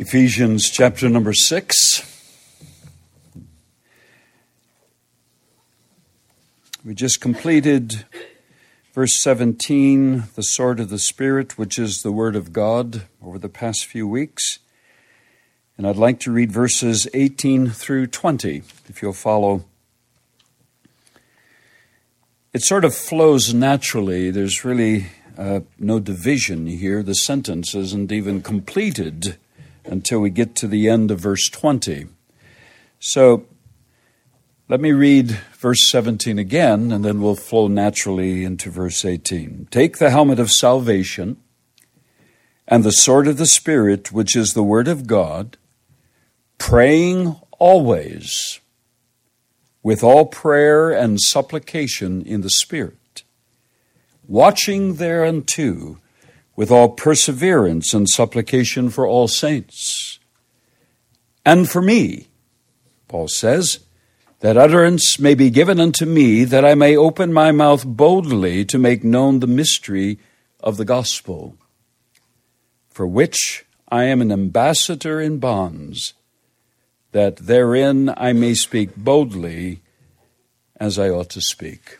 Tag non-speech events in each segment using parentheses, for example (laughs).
Ephesians chapter number 6. We just completed verse 17, the sword of the Spirit, which is the Word of God, over the past few weeks. And I'd like to read verses 18 through 20, if you'll follow. It sort of flows naturally. There's really uh, no division here. The sentence isn't even completed until we get to the end of verse 20. So let me read verse 17 again, and then we'll flow naturally into verse 18. Take the helmet of salvation and the sword of the Spirit, which is the Word of God, praying always with all prayer and supplication in the Spirit, watching thereunto with all perseverance and supplication for all saints. And for me, Paul says, that utterance may be given unto me, that I may open my mouth boldly to make known the mystery of the gospel, for which I am an ambassador in bonds, that therein I may speak boldly as I ought to speak.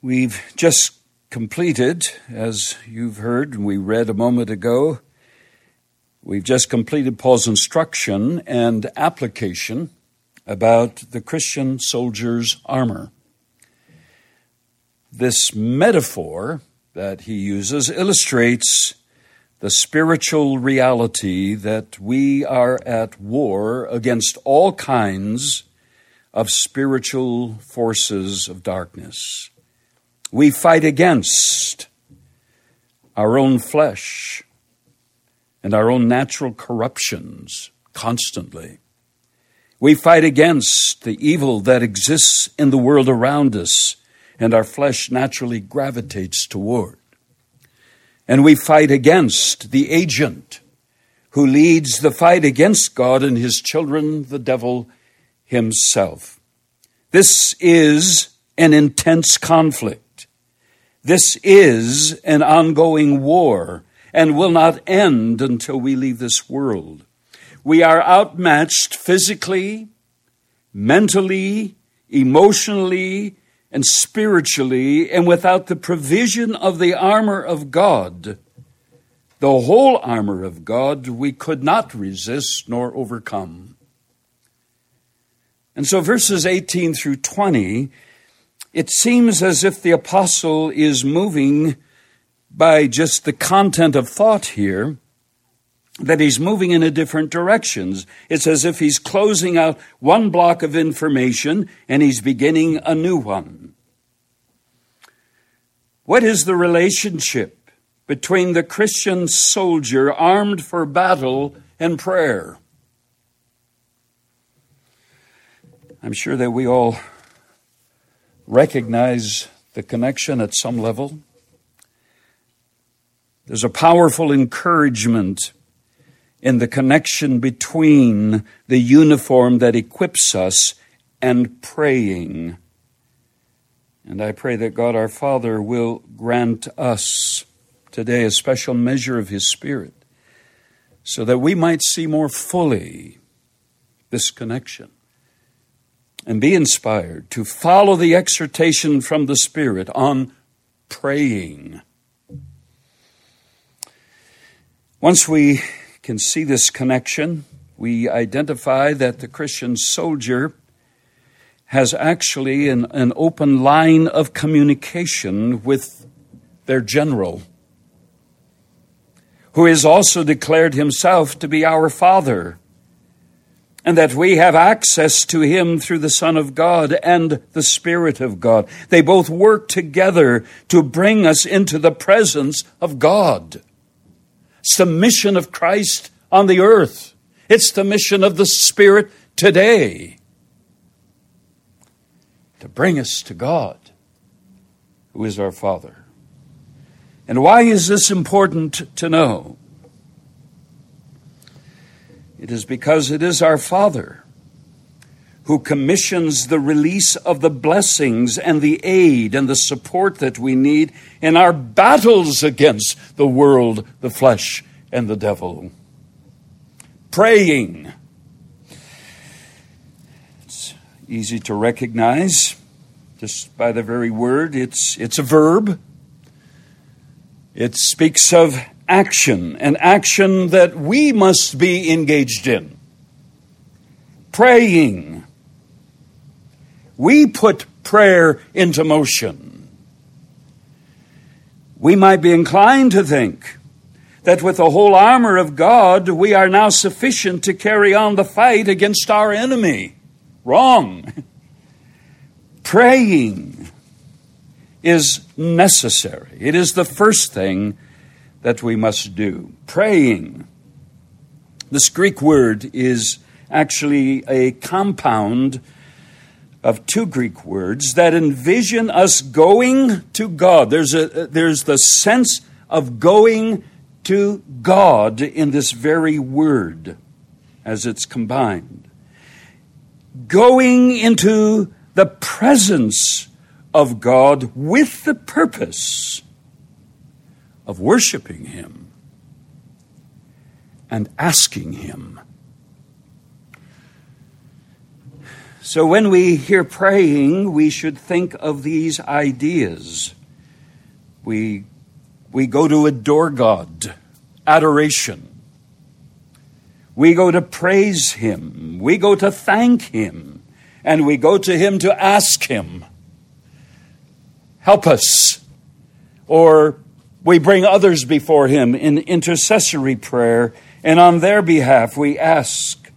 We've just completed, as you've heard and we read a moment ago, we've just completed Paul's instruction and application about the Christian soldier's armor. This metaphor that he uses illustrates the spiritual reality that we are at war against all kinds of spiritual forces of darkness. We fight against our own flesh and our own natural corruptions constantly. We fight against the evil that exists in the world around us and our flesh naturally gravitates toward. And we fight against the agent who leads the fight against God and his children, the devil himself. This is an intense conflict. This is an ongoing war and will not end until we leave this world. We are outmatched physically, mentally, emotionally, and spiritually, and without the provision of the armor of God, the whole armor of God, we could not resist nor overcome. And so verses 18 through 20 it seems as if the apostle is moving by just the content of thought here, that he's moving in a different directions. It's as if he's closing out one block of information and he's beginning a new one. What is the relationship between the Christian soldier armed for battle and prayer? I'm sure that we all recognize the connection at some level. There's a powerful encouragement in the connection between the uniform that equips us and praying. And I pray that God our Father will grant us today a special measure of His Spirit so that we might see more fully this connection and be inspired to follow the exhortation from the Spirit on praying. Once we can see this connection, we identify that the Christian soldier has actually an, an open line of communication with their general, who has also declared himself to be our Father and that we have access to Him through the Son of God and the Spirit of God. They both work together to bring us into the presence of God. It's the mission of Christ on the earth. It's the mission of the Spirit today to bring us to God, who is our Father. And why is this important to know? It is because it is our Father who commissions the release of the blessings and the aid and the support that we need in our battles against the world, the flesh, and the devil. Praying. It's easy to recognize just by the very word. It's, it's a verb. It speaks of action, an action that we must be engaged in. Praying we put prayer into motion. We might be inclined to think that with the whole armor of God, we are now sufficient to carry on the fight against our enemy. Wrong. (laughs) Praying is necessary. It is the first thing that we must do. Praying. This Greek word is actually a compound of two Greek words that envision us going to God. There's, a, there's the sense of going to God in this very word as it's combined. Going into the presence of God with the purpose of worshiping Him and asking Him So when we hear praying, we should think of these ideas. We, we go to adore God, adoration. We go to praise Him. We go to thank Him. And we go to Him to ask Him, help us. Or we bring others before Him in intercessory prayer, and on their behalf we ask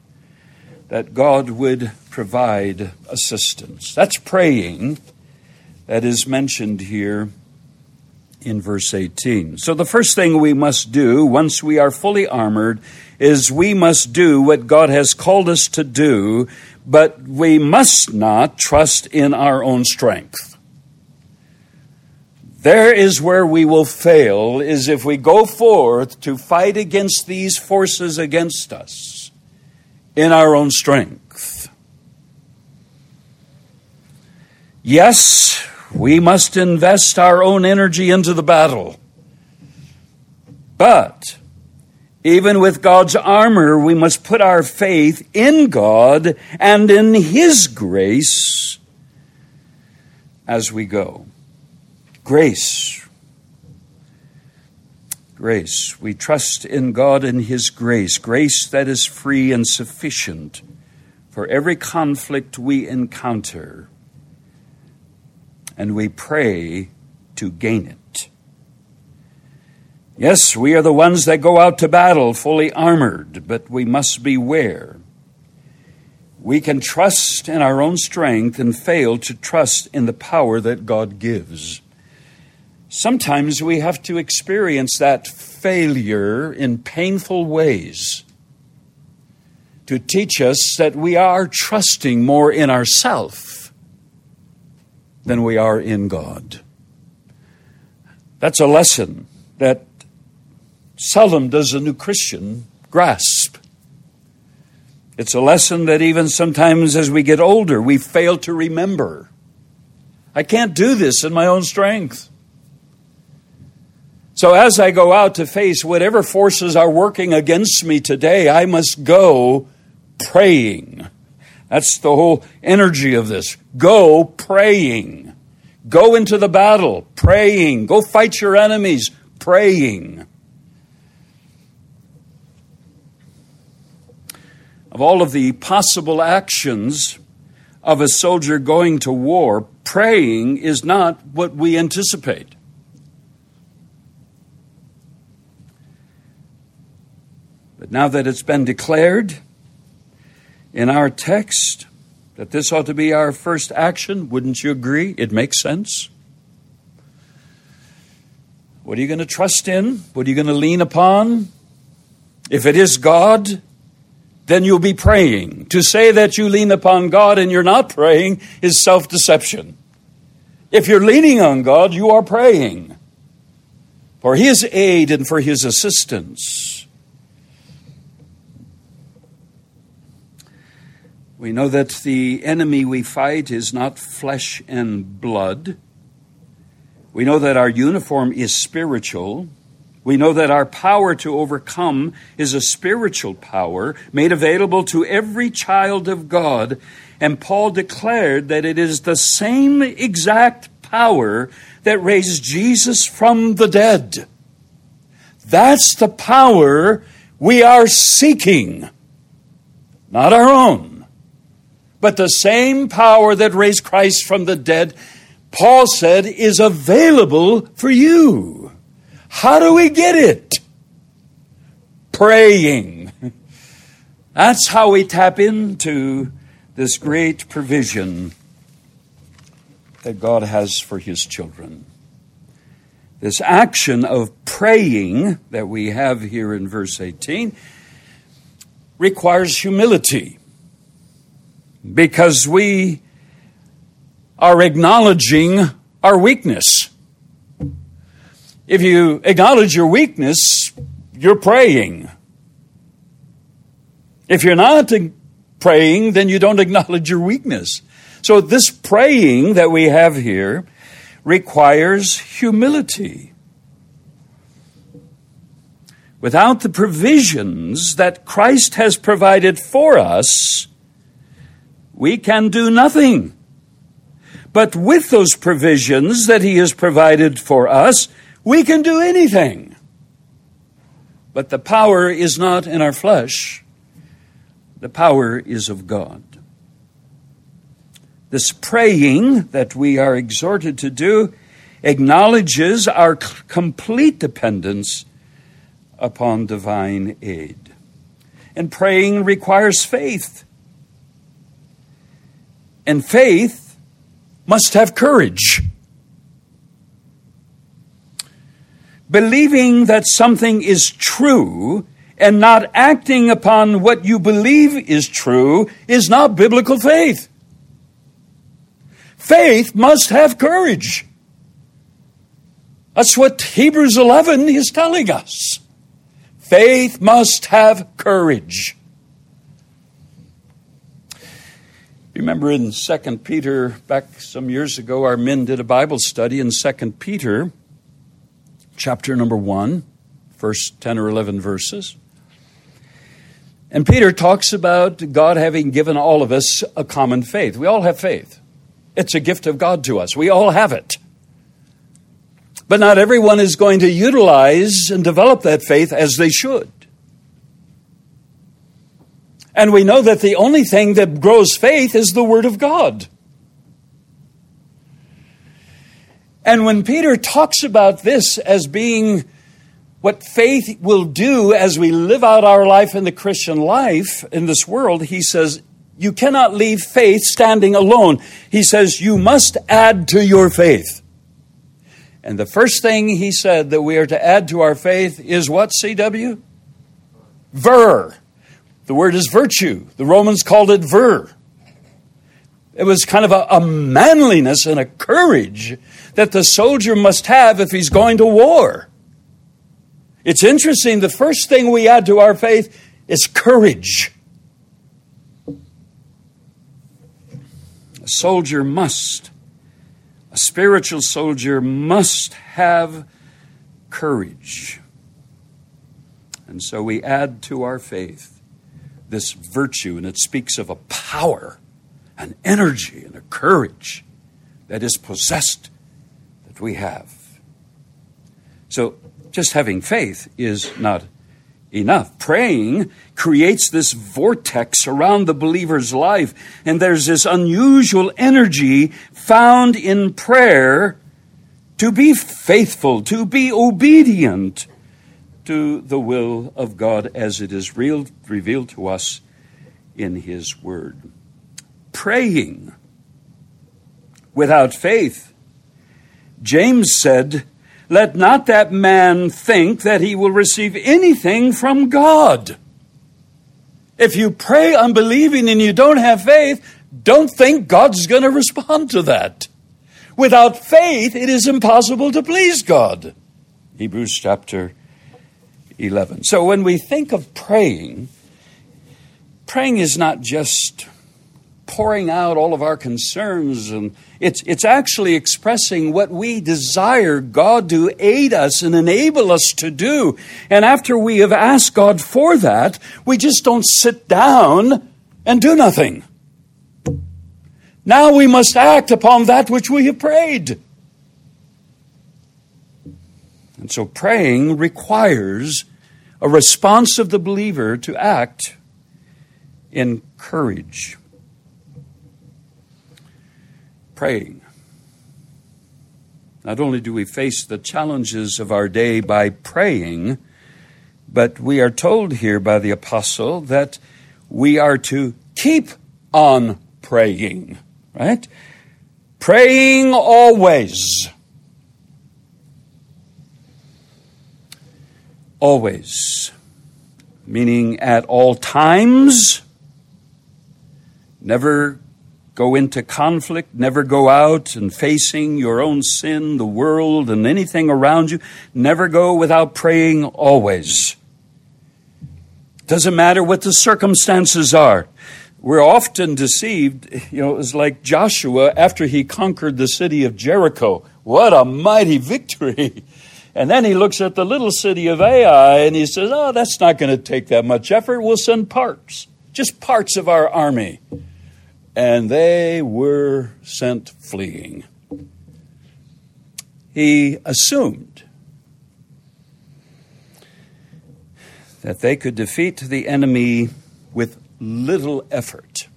that God would provide assistance. That's praying that is mentioned here in verse 18. So, the first thing we must do once we are fully armored is we must do what God has called us to do, but we must not trust in our own strength. There is where we will fail, is if we go forth to fight against these forces against us in our own strength. Yes, we must invest our own energy into the battle. But even with God's armor, we must put our faith in God and in His grace as we go. Grace. Grace. We trust in God and His grace, grace that is free and sufficient for every conflict we encounter and we pray to gain it. Yes, we are the ones that go out to battle fully armored, but we must beware. We can trust in our own strength and fail to trust in the power that God gives. Sometimes we have to experience that failure in painful ways to teach us that we are trusting more in ourselves than we are in God. That's a lesson that seldom does a new Christian grasp. It's a lesson that even sometimes as we get older, we fail to remember. I can't do this in my own strength. So as I go out to face whatever forces are working against me today, I must go praying that's the whole energy of this. Go praying. Go into the battle praying. Go fight your enemies praying. Of all of the possible actions of a soldier going to war, praying is not what we anticipate. But now that it's been declared, in our text that this ought to be our first action. Wouldn't you agree? It makes sense. What are you going to trust in? What are you going to lean upon? If it is God, then you'll be praying. To say that you lean upon God and you're not praying is self deception. If you're leaning on God, you are praying for His aid and for His assistance. We know that the enemy we fight is not flesh and blood. We know that our uniform is spiritual. We know that our power to overcome is a spiritual power made available to every child of God. And Paul declared that it is the same exact power that raised Jesus from the dead. That's the power we are seeking, not our own, but the same power that raised Christ from the dead, Paul said, is available for you. How do we get it? Praying. That's how we tap into this great provision that God has for his children. This action of praying that we have here in verse 18 requires humility because we are acknowledging our weakness. If you acknowledge your weakness, you're praying. If you're not praying, then you don't acknowledge your weakness. So, this praying that we have here requires humility. Without the provisions that Christ has provided for us, we can do nothing. But with those provisions that He has provided for us, we can do anything. But the power is not in our flesh, the power is of God. This praying that we are exhorted to do acknowledges our complete dependence upon divine aid. And praying requires faith. And faith must have courage. Believing that something is true and not acting upon what you believe is true is not biblical faith. Faith must have courage. That's what Hebrews 11 is telling us. Faith must have courage. Remember in 2 Peter, back some years ago, our men did a Bible study in 2 Peter, chapter number 1, first 10 or 11 verses. And Peter talks about God having given all of us a common faith. We all have faith. It's a gift of God to us. We all have it. But not everyone is going to utilize and develop that faith as they should. And we know that the only thing that grows faith is the Word of God. And when Peter talks about this as being what faith will do as we live out our life in the Christian life in this world, he says you cannot leave faith standing alone. He says, You must add to your faith. And the first thing he said that we are to add to our faith is what, CW? Ver. The word is virtue. The Romans called it ver. It was kind of a, a, manliness and a courage that the soldier must have if he's going to war. It's interesting, the first thing we add to our faith is courage. A soldier must, a spiritual soldier must have courage. And so we add to our faith this virtue, and it speaks of a power, an energy, and a courage that is possessed that we have. So just having faith is not enough. Praying creates this vortex around the believer's life, and there's this unusual energy found in prayer to be faithful, to be obedient to the will of God as it is real, revealed to us in His Word. Praying without faith, James said, let not that man think that he will receive anything from God. If you pray unbelieving and you don't have faith, don't think God's going to respond to that. Without faith, it is impossible to please God. Hebrews chapter 11. So when we think of praying, praying is not just pouring out all of our concerns and it's, it's actually expressing what we desire God to aid us and enable us to do. And after we have asked God for that, we just don't sit down and do nothing. Now we must act upon that which we have prayed. And so praying requires a response of the believer to act in courage. Praying. Not only do we face the challenges of our day by praying, but we are told here by the apostle that we are to keep on praying, right? Praying always. Always. Meaning at all times. Never go into conflict, never go out and facing your own sin, the world, and anything around you. Never go without praying always. Doesn't matter what the circumstances are. We're often deceived. You know, it was like Joshua after he conquered the city of Jericho. What a mighty victory! And then he looks at the little city of Ai and he says, Oh, that's not going to take that much effort. We'll send parts, just parts of our army. And they were sent fleeing. He assumed that they could defeat the enemy with little effort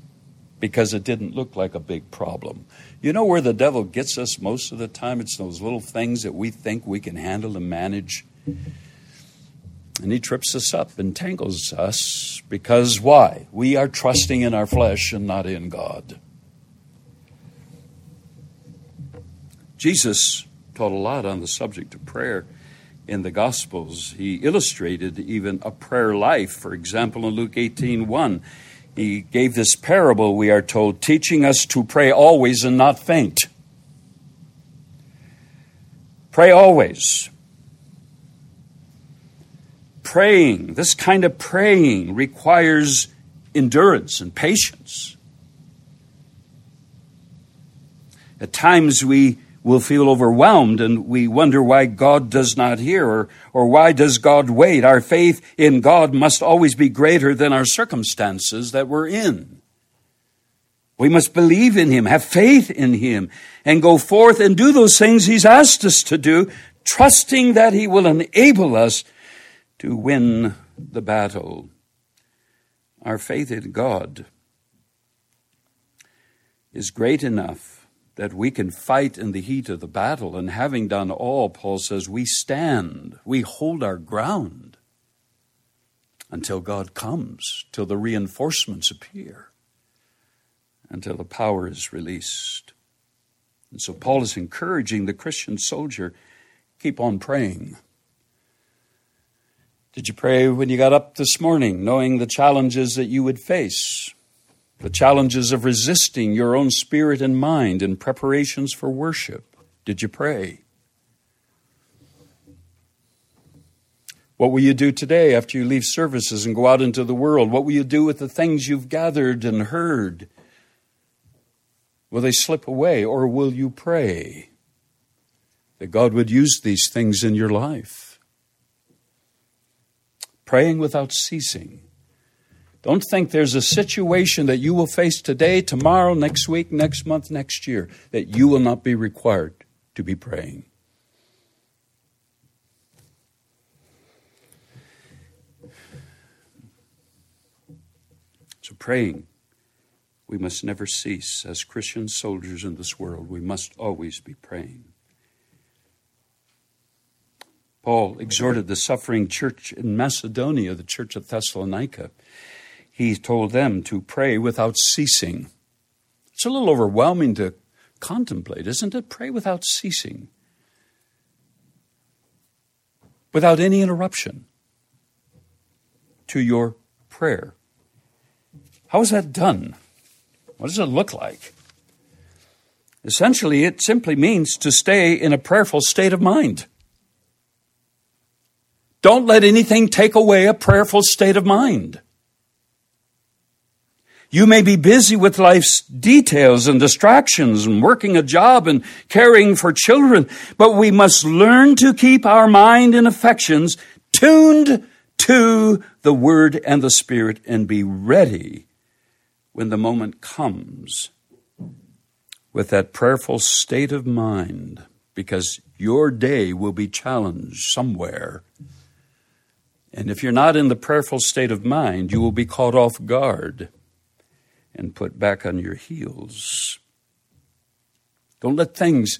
because it didn't look like a big problem. You know where the devil gets us most of the time? It's those little things that we think we can handle and manage. And he trips us up, entangles us, because why? We are trusting in our flesh and not in God. Jesus taught a lot on the subject of prayer in the Gospels. He illustrated even a prayer life. For example, in Luke 18 1, he gave this parable, we are told, teaching us to pray always and not faint. Pray always. Praying, this kind of praying requires endurance and patience. At times we will feel overwhelmed and we wonder why God does not hear or, or why does God wait. Our faith in God must always be greater than our circumstances that we're in. We must believe in Him, have faith in Him, and go forth and do those things He's asked us to do, trusting that He will enable us to win the battle. Our faith in God is great enough that we can fight in the heat of the battle. And having done all, Paul says, we stand, we hold our ground until God comes, till the reinforcements appear, until the power is released. And so Paul is encouraging the Christian soldier keep on praying. Did you pray when you got up this morning, knowing the challenges that you would face? The challenges of resisting your own spirit and mind in preparations for worship. Did you pray? What will you do today after you leave services and go out into the world? What will you do with the things you've gathered and heard? Will they slip away or will you pray that God would use these things in your life? Praying without ceasing don't think there's a situation that you will face today, tomorrow, next week, next month, next year that you will not be required to be praying. So, praying, we must never cease. As Christian soldiers in this world, we must always be praying. Paul exhorted the suffering church in Macedonia, the church of Thessalonica he told them to pray without ceasing. It's a little overwhelming to contemplate, isn't it? Pray without ceasing, without any interruption to your prayer. How is that done? What does it look like? Essentially, it simply means to stay in a prayerful state of mind. Don't let anything take away a prayerful state of mind. You may be busy with life's details and distractions and working a job and caring for children, but we must learn to keep our mind and affections tuned to the Word and the Spirit and be ready when the moment comes with that prayerful state of mind because your day will be challenged somewhere. And if you're not in the prayerful state of mind, you will be caught off guard and put back on your heels. Don't let things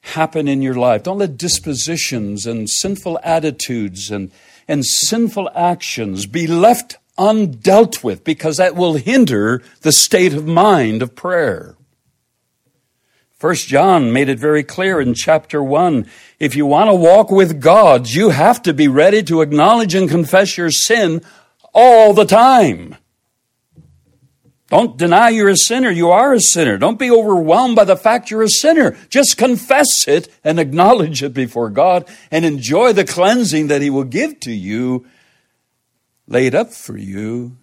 happen in your life. Don't let dispositions and sinful attitudes and, and sinful actions be left undealt with because that will hinder the state of mind of prayer. First John made it very clear in chapter 1. If you want to walk with God, you have to be ready to acknowledge and confess your sin all the time. Don't deny you're a sinner. You are a sinner. Don't be overwhelmed by the fact you're a sinner. Just confess it and acknowledge it before God and enjoy the cleansing that He will give to you, laid up for you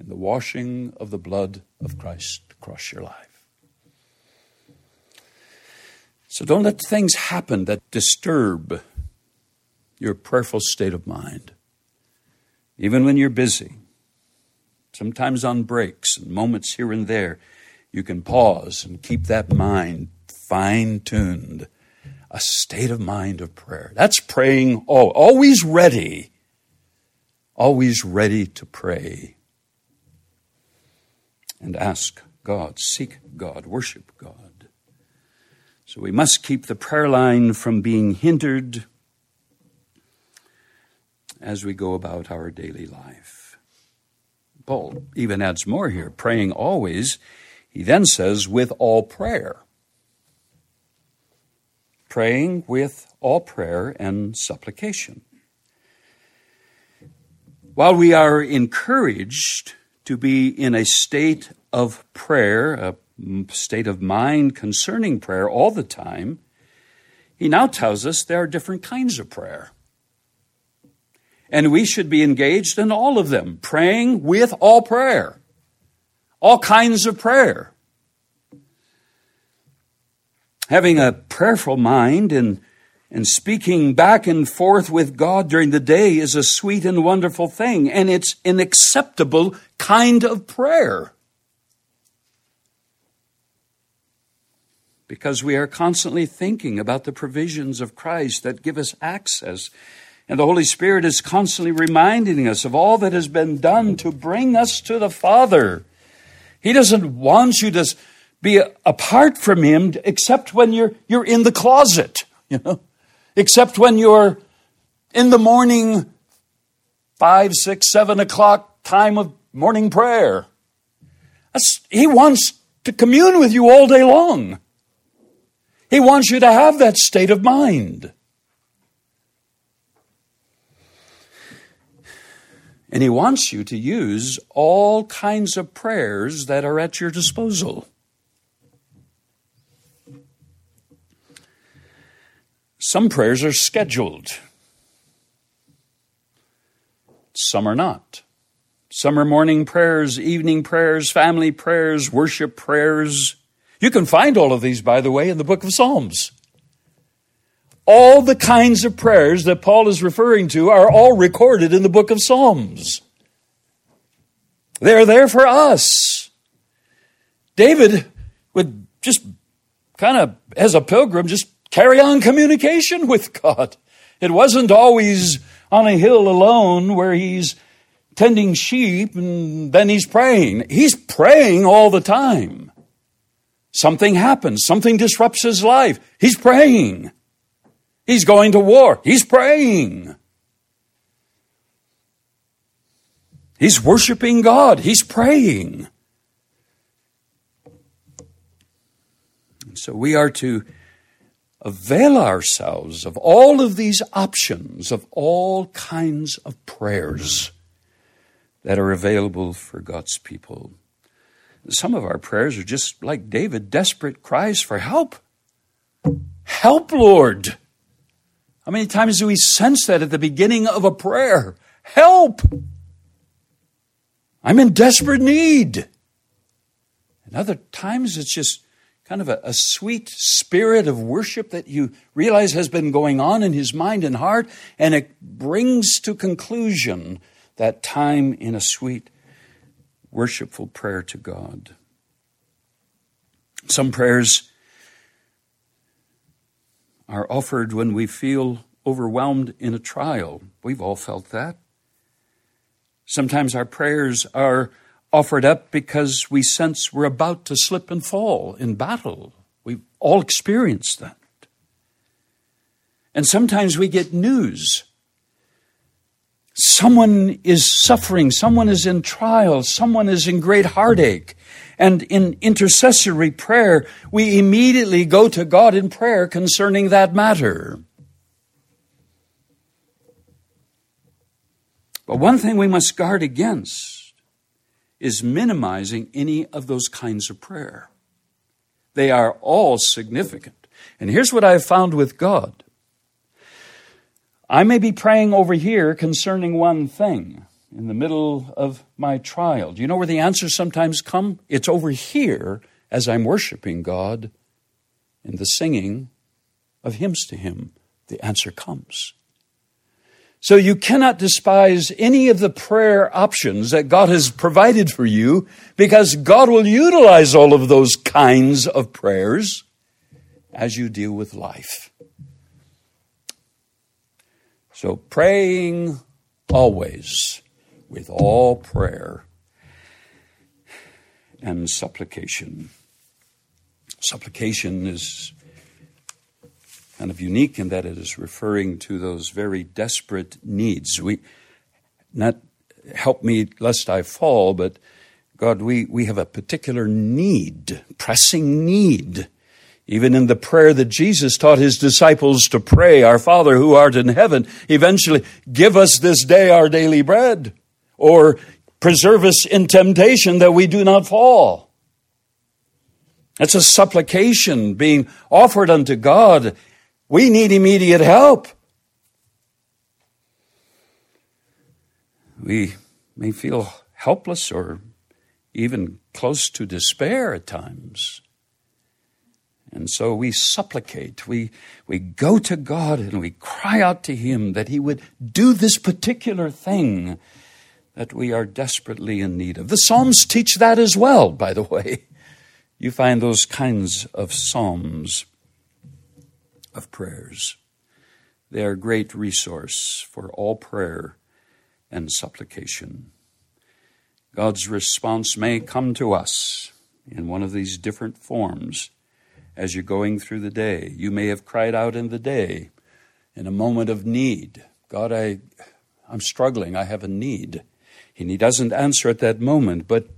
in the washing of the blood of Christ across your life. So don't let things happen that disturb your prayerful state of mind, even when you're busy sometimes on breaks and moments here and there, you can pause and keep that mind fine tuned. A state of mind of prayer. That's praying, oh, always ready. Always ready to pray. And ask God, seek God, worship God. So we must keep the prayer line from being hindered as we go about our daily life. Paul even adds more here praying always. He then says, with all prayer. Praying with all prayer and supplication. While we are encouraged to be in a state of prayer, a state of mind concerning prayer all the time, he now tells us there are different kinds of prayer. And we should be engaged in all of them, praying with all prayer, all kinds of prayer. Having a prayerful mind and, and speaking back and forth with God during the day is a sweet and wonderful thing, and it's an acceptable kind of prayer. Because we are constantly thinking about the provisions of Christ that give us access and the Holy Spirit is constantly reminding us of all that has been done to bring us to the Father. He doesn't want you to be apart from Him except when you're, you're in the closet, (laughs) you know, except when you're in the morning, five, six, seven o'clock time of morning prayer. That's, he wants to commune with you all day long. He wants you to have that state of mind. And He wants you to use all kinds of prayers that are at your disposal. Some prayers are scheduled, some are not. Some are morning prayers, evening prayers, family prayers, worship prayers. You can find all of these, by the way, in the book of Psalms. All the kinds of prayers that Paul is referring to are all recorded in the book of Psalms. They're there for us. David would just kind of, as a pilgrim, just carry on communication with God. It wasn't always on a hill alone where he's tending sheep and then he's praying. He's praying all the time. Something happens, something disrupts his life. He's praying. He's going to war. He's praying. He's worshiping God. He's praying. And so we are to avail ourselves of all of these options, of all kinds of prayers that are available for God's people. Some of our prayers are just like David, desperate cries for help. Help, Lord. How many times do we sense that at the beginning of a prayer? Help! I'm in desperate need. And other times it's just kind of a, a, sweet spirit of worship that you realize has been going on in his mind and heart, and it brings to conclusion that time in a sweet, worshipful prayer to God. Some prayers are offered when we feel overwhelmed in a trial. We've all felt that. Sometimes our prayers are offered up because we sense we're about to slip and fall in battle. We've all experienced that. And sometimes we get news. Someone is suffering, someone is in trial, someone is in great heartache. And in intercessory prayer, we immediately go to God in prayer concerning that matter. But one thing we must guard against is minimizing any of those kinds of prayer. They are all significant. And here's what I've found with God I may be praying over here concerning one thing in the middle of my trial. Do you know where the answers sometimes come? It's over here as I'm worshiping God in the singing of hymns to Him. The answer comes. So you cannot despise any of the prayer options that God has provided for you because God will utilize all of those kinds of prayers as you deal with life. So praying always with all prayer and supplication. Supplication is kind of unique in that it is referring to those very desperate needs. We not help me lest I fall, but God, we, we have a particular need, pressing need. Even in the prayer that Jesus taught his disciples to pray, Our Father who art in heaven, eventually, give us this day our daily bread, or preserve us in temptation that we do not fall. It's a supplication being offered unto God we need immediate help. We may feel helpless or even close to despair at times. And so we supplicate, we, we go to God and we cry out to Him that He would do this particular thing that we are desperately in need of. The Psalms teach that as well, by the way. You find those kinds of Psalms of prayers. They are a great resource for all prayer and supplication. God's response may come to us in one of these different forms as you're going through the day. You may have cried out in the day in a moment of need. God, I, I'm struggling. I have a need. And He doesn't answer at that moment, but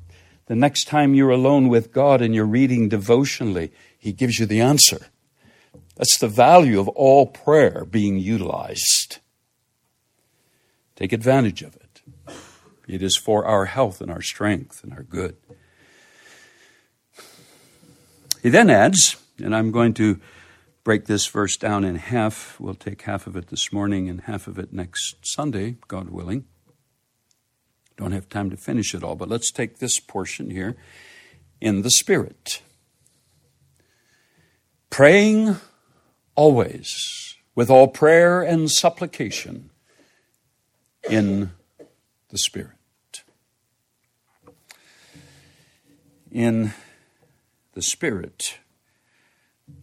the next time you're alone with God and you're reading devotionally, He gives you the answer. That's the value of all prayer being utilized. Take advantage of it. It is for our health and our strength and our good. He then adds, and I'm going to break this verse down in half. We'll take half of it this morning and half of it next Sunday, God willing. Don't have time to finish it all, but let's take this portion here in the Spirit. Praying always with all prayer and supplication in the Spirit. In the Spirit,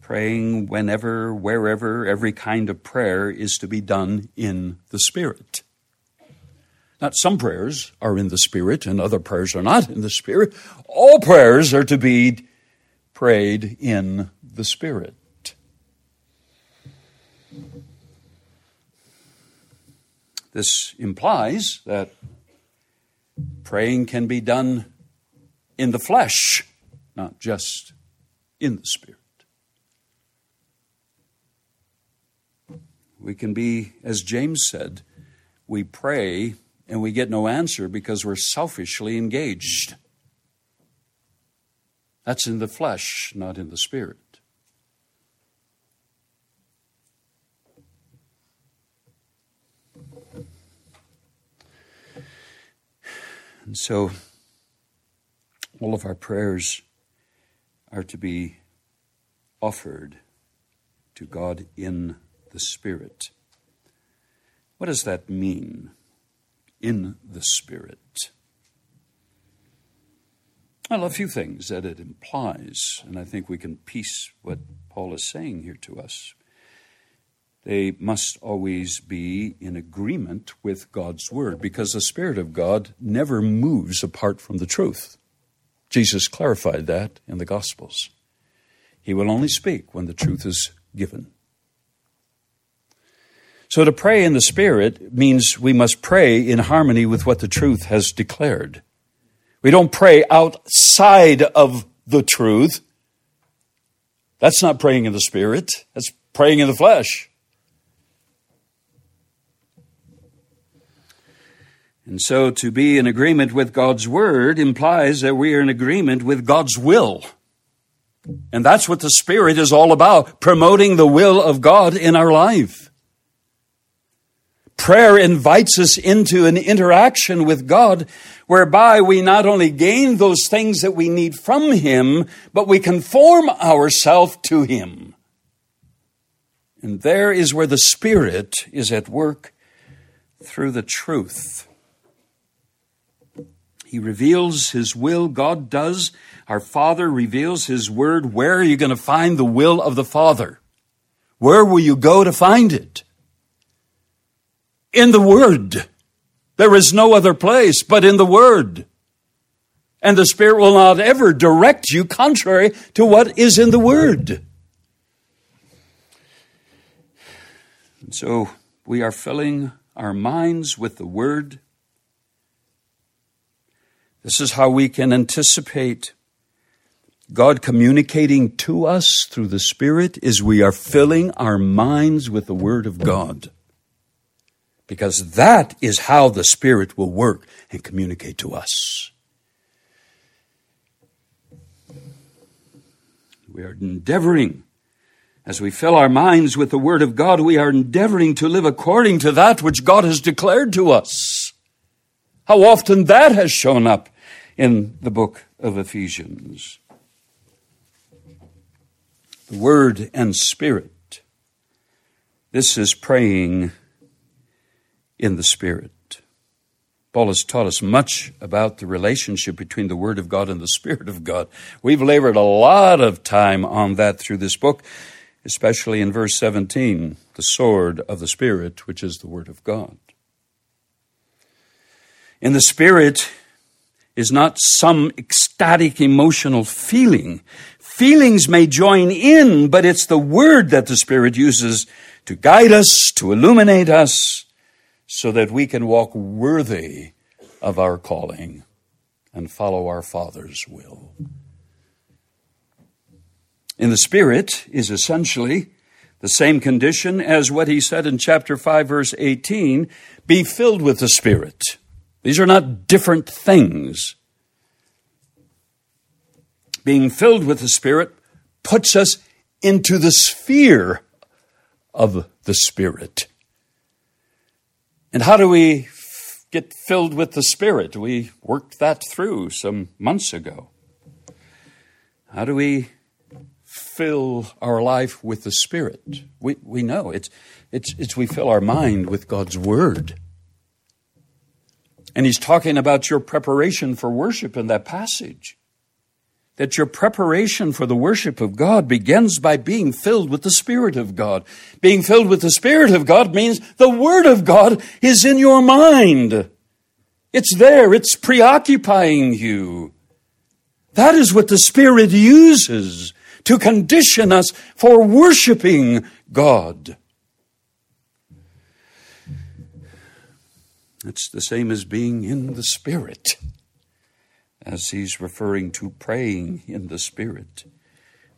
praying whenever, wherever, every kind of prayer is to be done in the Spirit. Not some prayers are in the Spirit and other prayers are not in the Spirit. All prayers are to be prayed in the Spirit. This implies that praying can be done in the flesh, not just in the spirit. We can be, as James said, we pray and we get no answer because we're selfishly engaged. That's in the flesh, not in the spirit. And so All of our prayers are to be offered to God in the Spirit. What does that mean? In the Spirit. Well, a few things that it implies, and I think we can piece what Paul is saying here to us. They must always be in agreement with God's Word because the Spirit of God never moves apart from the truth. Jesus clarified that in the Gospels. He will only speak when the truth is given. So to pray in the Spirit means we must pray in harmony with what the truth has declared. We don't pray outside of the truth. That's not praying in the Spirit, that's praying in the flesh. And so to be in agreement with God's Word implies that we are in agreement with God's will. And that's what the Spirit is all about, promoting the will of God in our life. Prayer invites us into an interaction with God whereby we not only gain those things that we need from Him, but we conform ourselves to Him. And there is where the Spirit is at work through the truth. He reveals His will, God does. Our Father reveals His Word. Where are you going to find the will of the Father? Where will you go to find it? In the Word. There is no other place but in the Word. And the Spirit will not ever direct you contrary to what is in the Word. And so we are filling our minds with the Word. This is how we can anticipate God communicating to us through the Spirit is we are filling our minds with the Word of God because that is how the Spirit will work and communicate to us. We are endeavoring, as we fill our minds with the Word of God, we are endeavoring to live according to that which God has declared to us. How often that has shown up in the book of Ephesians. The Word and Spirit. This is praying in the Spirit. Paul has taught us much about the relationship between the Word of God and the Spirit of God. We've labored a lot of time on that through this book, especially in verse 17, the sword of the Spirit, which is the Word of God. In the Spirit is not some ecstatic emotional feeling. Feelings may join in, but it's the Word that the Spirit uses to guide us, to illuminate us, so that we can walk worthy of our calling and follow our Father's will. In the Spirit is essentially the same condition as what he said in chapter 5, verse 18 be filled with the Spirit. These are not different things. Being filled with the Spirit puts us into the sphere of the Spirit. And how do we get filled with the Spirit? We worked that through some months ago. How do we fill our life with the Spirit? We, we know it's, it's, it's we fill our mind with God's Word. And he's talking about your preparation for worship in that passage that your preparation for the worship of God begins by being filled with the Spirit of God. Being filled with the Spirit of God means the Word of God is in your mind. It's there. It's preoccupying you. That is what the Spirit uses to condition us for worshiping God. It's the same as being in the Spirit as he's referring to praying in the Spirit,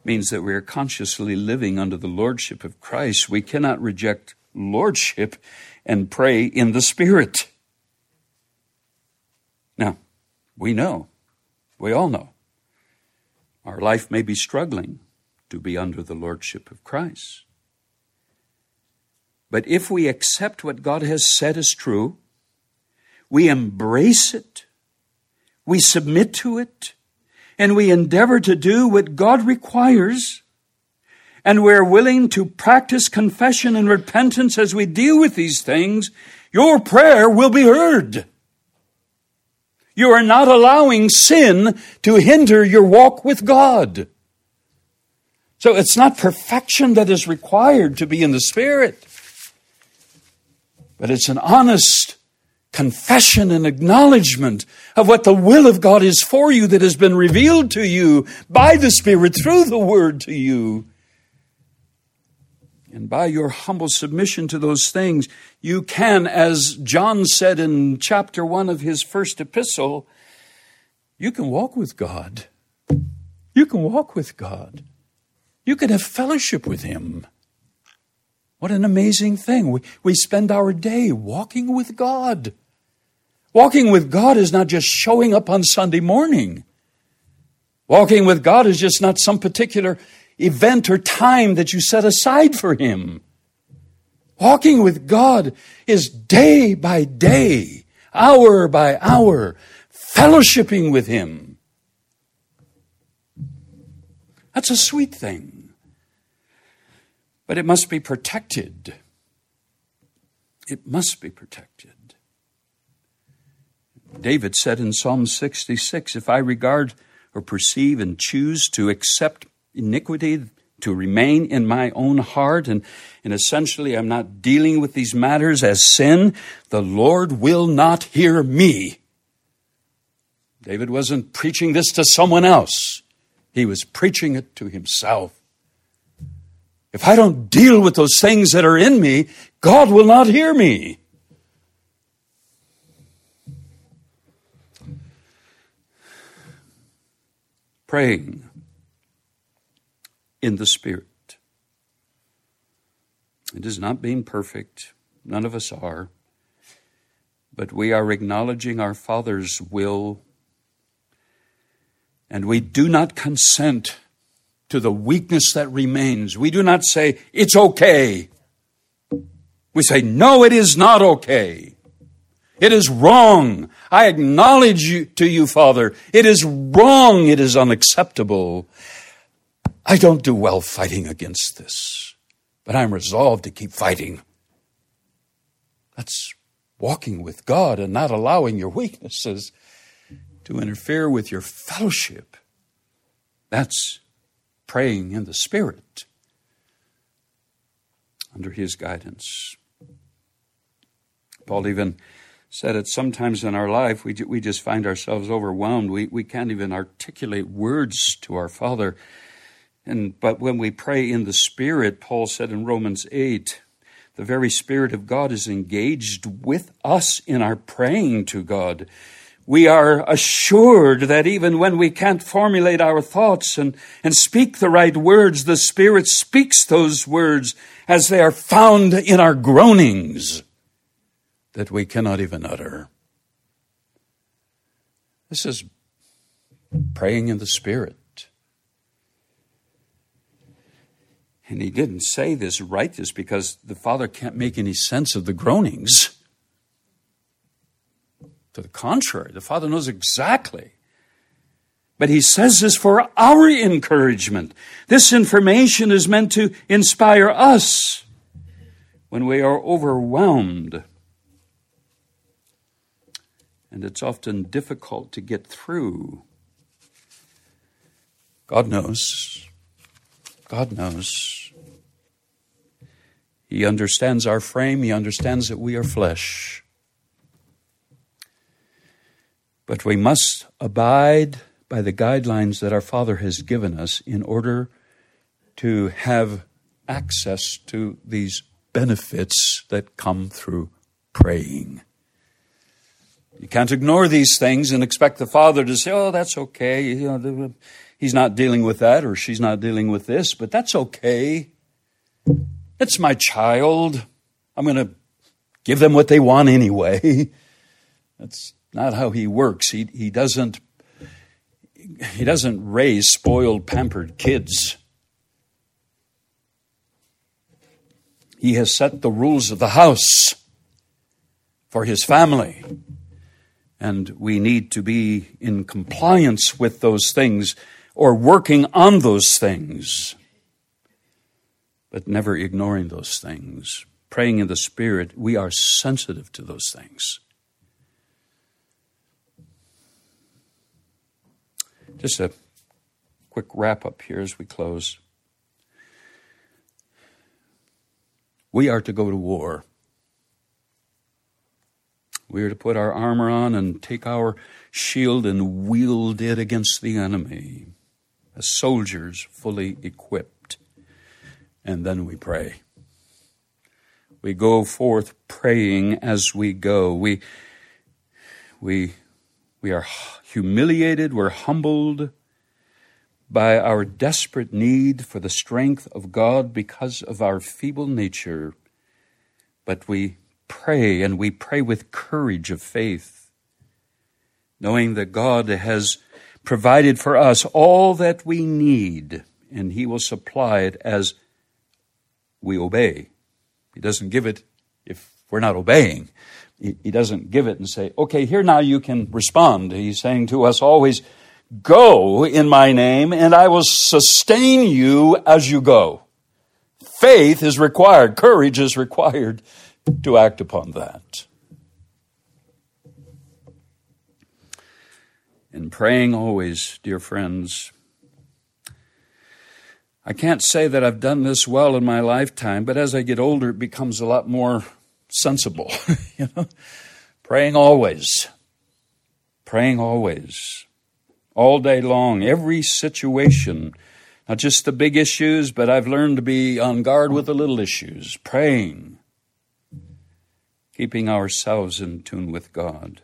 means that we are consciously living under the Lordship of Christ. We cannot reject Lordship and pray in the Spirit. Now, we know, we all know, our life may be struggling to be under the Lordship of Christ. But if we accept what God has said is true, we embrace it, we submit to it. and we endeavor to do what God requires, and we're willing to practice confession and repentance as we deal with these things, your prayer will be heard. You are not allowing sin to hinder your walk with God. So it's not perfection that is required to be in the Spirit, but it's an honest confession and acknowledgement of what the will of God is for you that has been revealed to you by the Spirit through the Word to you. And by your humble submission to those things, you can, as John said in chapter 1 of his first epistle, you can walk with God. You can walk with God. You can have fellowship with Him. What an amazing thing. We, we spend our day walking with God. Walking with God is not just showing up on Sunday morning. Walking with God is just not some particular event or time that you set aside for Him. Walking with God is day by day, hour by hour, fellowshipping with Him. That's a sweet thing. But it must be protected. It must be protected. David said in Psalm 66 If I regard or perceive and choose to accept iniquity, to remain in my own heart, and, and essentially I'm not dealing with these matters as sin, the Lord will not hear me. David wasn't preaching this to someone else, he was preaching it to himself. If I don't deal with those things that are in me, God will not hear me. Praying in the Spirit. It is not being perfect. None of us are. But we are acknowledging our Father's will. And we do not consent to the weakness that remains. We do not say, it's okay. We say, no, it is not okay. It is wrong. I acknowledge you, to you, Father. It is wrong. It is unacceptable. I don't do well fighting against this, but I'm resolved to keep fighting. That's walking with God and not allowing your weaknesses to interfere with your fellowship. That's praying in the Spirit under His guidance. Paul even said it sometimes in our life, we, we just find ourselves overwhelmed. We, we can't even articulate words to our Father. And, but when we pray in the Spirit, Paul said in Romans 8, the very Spirit of God is engaged with us in our praying to God. We are assured that even when we can't formulate our thoughts and, and speak the right words, the Spirit speaks those words as they are found in our groanings that we cannot even utter. This is praying in the Spirit. And he didn't say this, write this, because the Father can't make any sense of the groanings. To the contrary, the Father knows exactly. But he says this for our encouragement. This information is meant to inspire us when we are overwhelmed and it's often difficult to get through. God knows. God knows. He understands our frame, He understands that we are flesh. But we must abide by the guidelines that our Father has given us in order to have access to these benefits that come through praying. You can't ignore these things and expect the father to say, "Oh, that's okay. You know, he's not dealing with that, or she's not dealing with this, but that's okay. It's my child. I'm going to give them what they want anyway." (laughs) That's not how he works. He he doesn't he doesn't raise spoiled, pampered kids. He has set the rules of the house for his family. And we need to be in compliance with those things or working on those things, but never ignoring those things. Praying in the Spirit, we are sensitive to those things. Just a quick wrap up here as we close. We are to go to war. We are to put our armor on and take our shield and wield it against the enemy as soldiers fully equipped. And then we pray. We go forth praying as we go. We, we, we are humiliated, we're humbled by our desperate need for the strength of God because of our feeble nature. But we pray, and we pray with courage of faith, knowing that God has provided for us all that we need, and He will supply it as we obey. He doesn't give it if we're not obeying. He doesn't give it and say, okay, here now you can respond. He's saying to us always, go in my name, and I will sustain you as you go. Faith is required, courage is required to act upon that. In praying always, dear friends, I can't say that I've done this well in my lifetime, but as I get older, it becomes a lot more sensible. (laughs) you know, praying always, praying always, all day long, every situation, not just the big issues, but I've learned to be on guard with the little issues, praying, keeping ourselves in tune with God,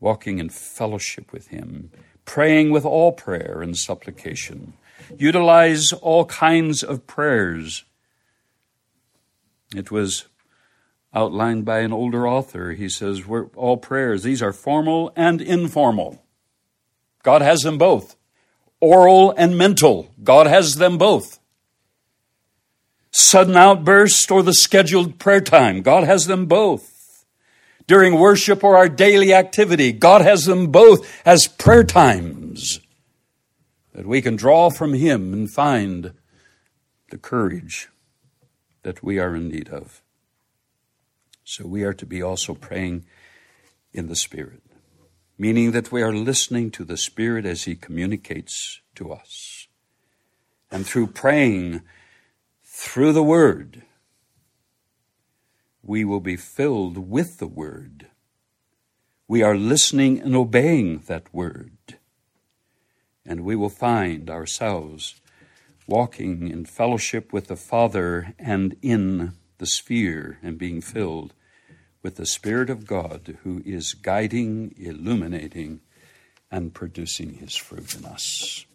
walking in fellowship with Him, praying with all prayer and supplication. Utilize all kinds of prayers. It was outlined by an older author. He says, We're, all prayers, these are formal and informal. God has them both. Oral and mental, God has them both sudden outburst or the scheduled prayer time. God has them both. During worship or our daily activity, God has them both as prayer times that we can draw from Him and find the courage that we are in need of. So we are to be also praying in the Spirit, meaning that we are listening to the Spirit as He communicates to us. And through praying, through the Word, we will be filled with the Word. We are listening and obeying that Word. And we will find ourselves walking in fellowship with the Father and in the sphere and being filled with the Spirit of God who is guiding, illuminating, and producing His fruit in us.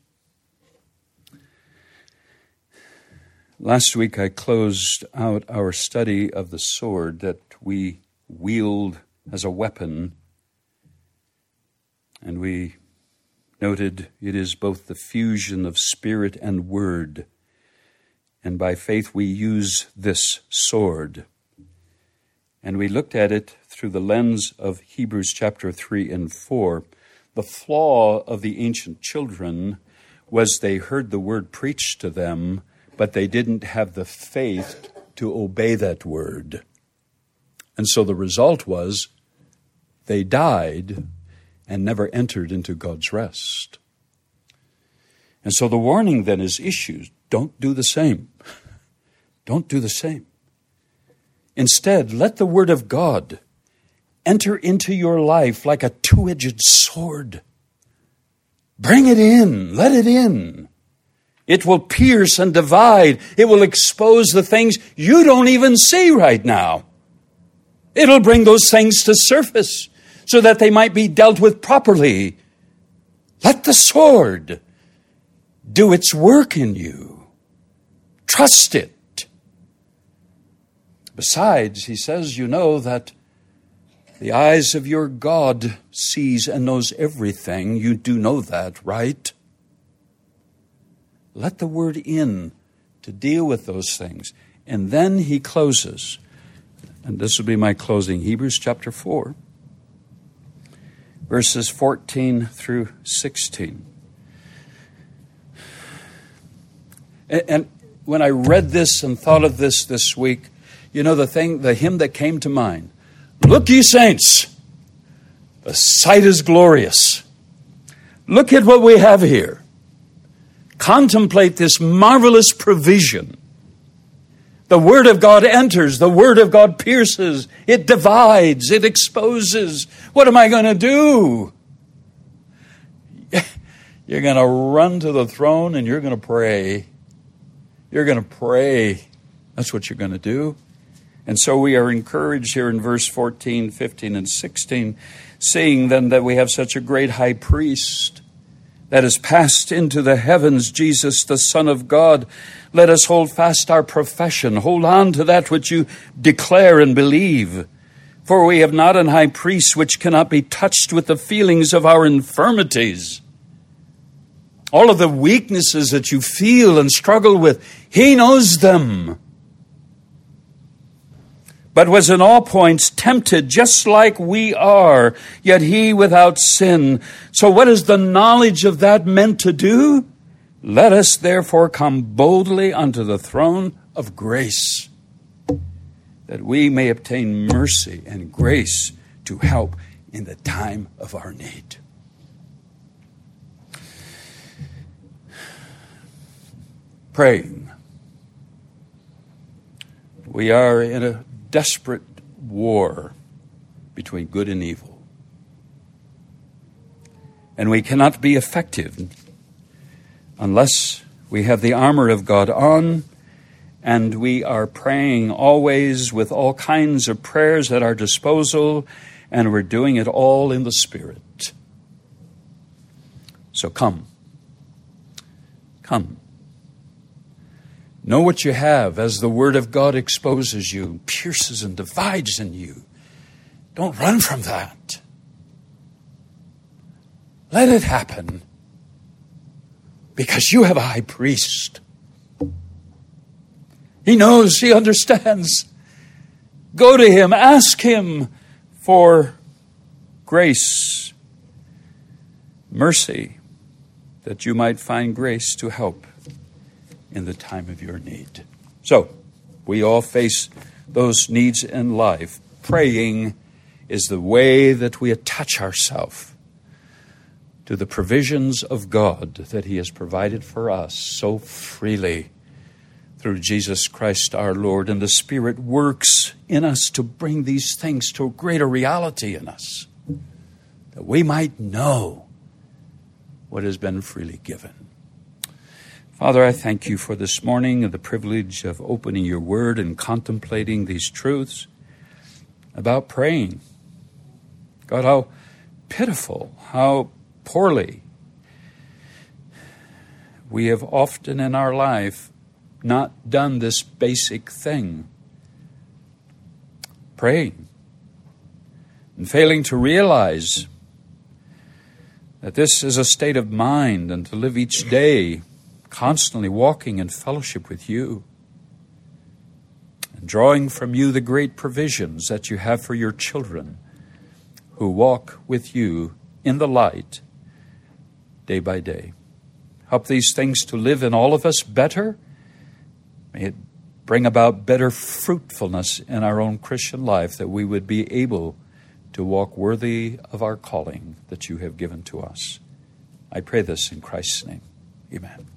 Last week I closed out our study of the sword that we wield as a weapon, and we noted it is both the fusion of spirit and word, and by faith we use this sword. And we looked at it through the lens of Hebrews chapter 3 and 4. The flaw of the ancient children was they heard the word preached to them but they didn't have the faith to obey that word. And so the result was they died and never entered into God's rest. And so the warning then is issued don't do the same. Don't do the same. Instead, let the Word of God enter into your life like a two edged sword. Bring it in, let it in. It will pierce and divide. It will expose the things you don't even see right now. It'll bring those things to surface so that they might be dealt with properly. Let the sword do its work in you. Trust it. Besides, he says, you know that the eyes of your God sees and knows everything. You do know that, right? Let the word in to deal with those things. And then he closes, and this will be my closing Hebrews chapter 4. verses 14 through 16. And when I read this and thought of this this week, you know the thing, the hymn that came to mind Look, ye saints, the sight is glorious. Look at what we have here. Contemplate this marvelous provision. The Word of God enters, the Word of God pierces, it divides, it exposes. What am I going to do? (laughs) You're going to run to the throne and you're going to pray. You're going to pray. That's what you're going to do. And so we are encouraged here in verse 14, 15, and 16, seeing then that we have such a great high priest that has passed into the heavens, Jesus, the Son of God. Let us hold fast our profession. Hold on to that which you declare and believe. For we have not an high priest which cannot be touched with the feelings of our infirmities all of the weaknesses that you feel and struggle with, He knows them. But was in all points tempted just like we are, yet He without sin. So, what is the knowledge of that meant to do? Let us therefore come boldly unto the throne of grace, that we may obtain mercy and grace to help in the time of our need. praying. We are in a desperate war between good and evil. And we cannot be effective unless we have the armor of God on and we are praying always with all kinds of prayers at our disposal, and we're doing it all in the Spirit. So come. Come. Know what you have as the Word of God exposes you, pierces and divides in you. Don't run from that. Let it happen because you have a high priest. He knows, he understands. Go to him, ask him for grace, mercy, that you might find grace to help in the time of your need. So, we all face those needs in life. Praying is the way that we attach ourselves to the provisions of God that He has provided for us so freely through Jesus Christ our Lord. And the Spirit works in us to bring these things to a greater reality in us, that we might know what has been freely given. Father, I thank you for this morning and the privilege of opening your word and contemplating these truths about praying. God, how pitiful, how poorly we have often in our life not done this basic thing praying and failing to realize that this is a state of mind and to live each day constantly walking in fellowship with you and drawing from you the great provisions that you have for your children who walk with you in the light day by day. Help these things to live in all of us better. May it bring about better fruitfulness in our own Christian life that we would be able to walk worthy of our calling that you have given to us. I pray this in Christ's name. Amen.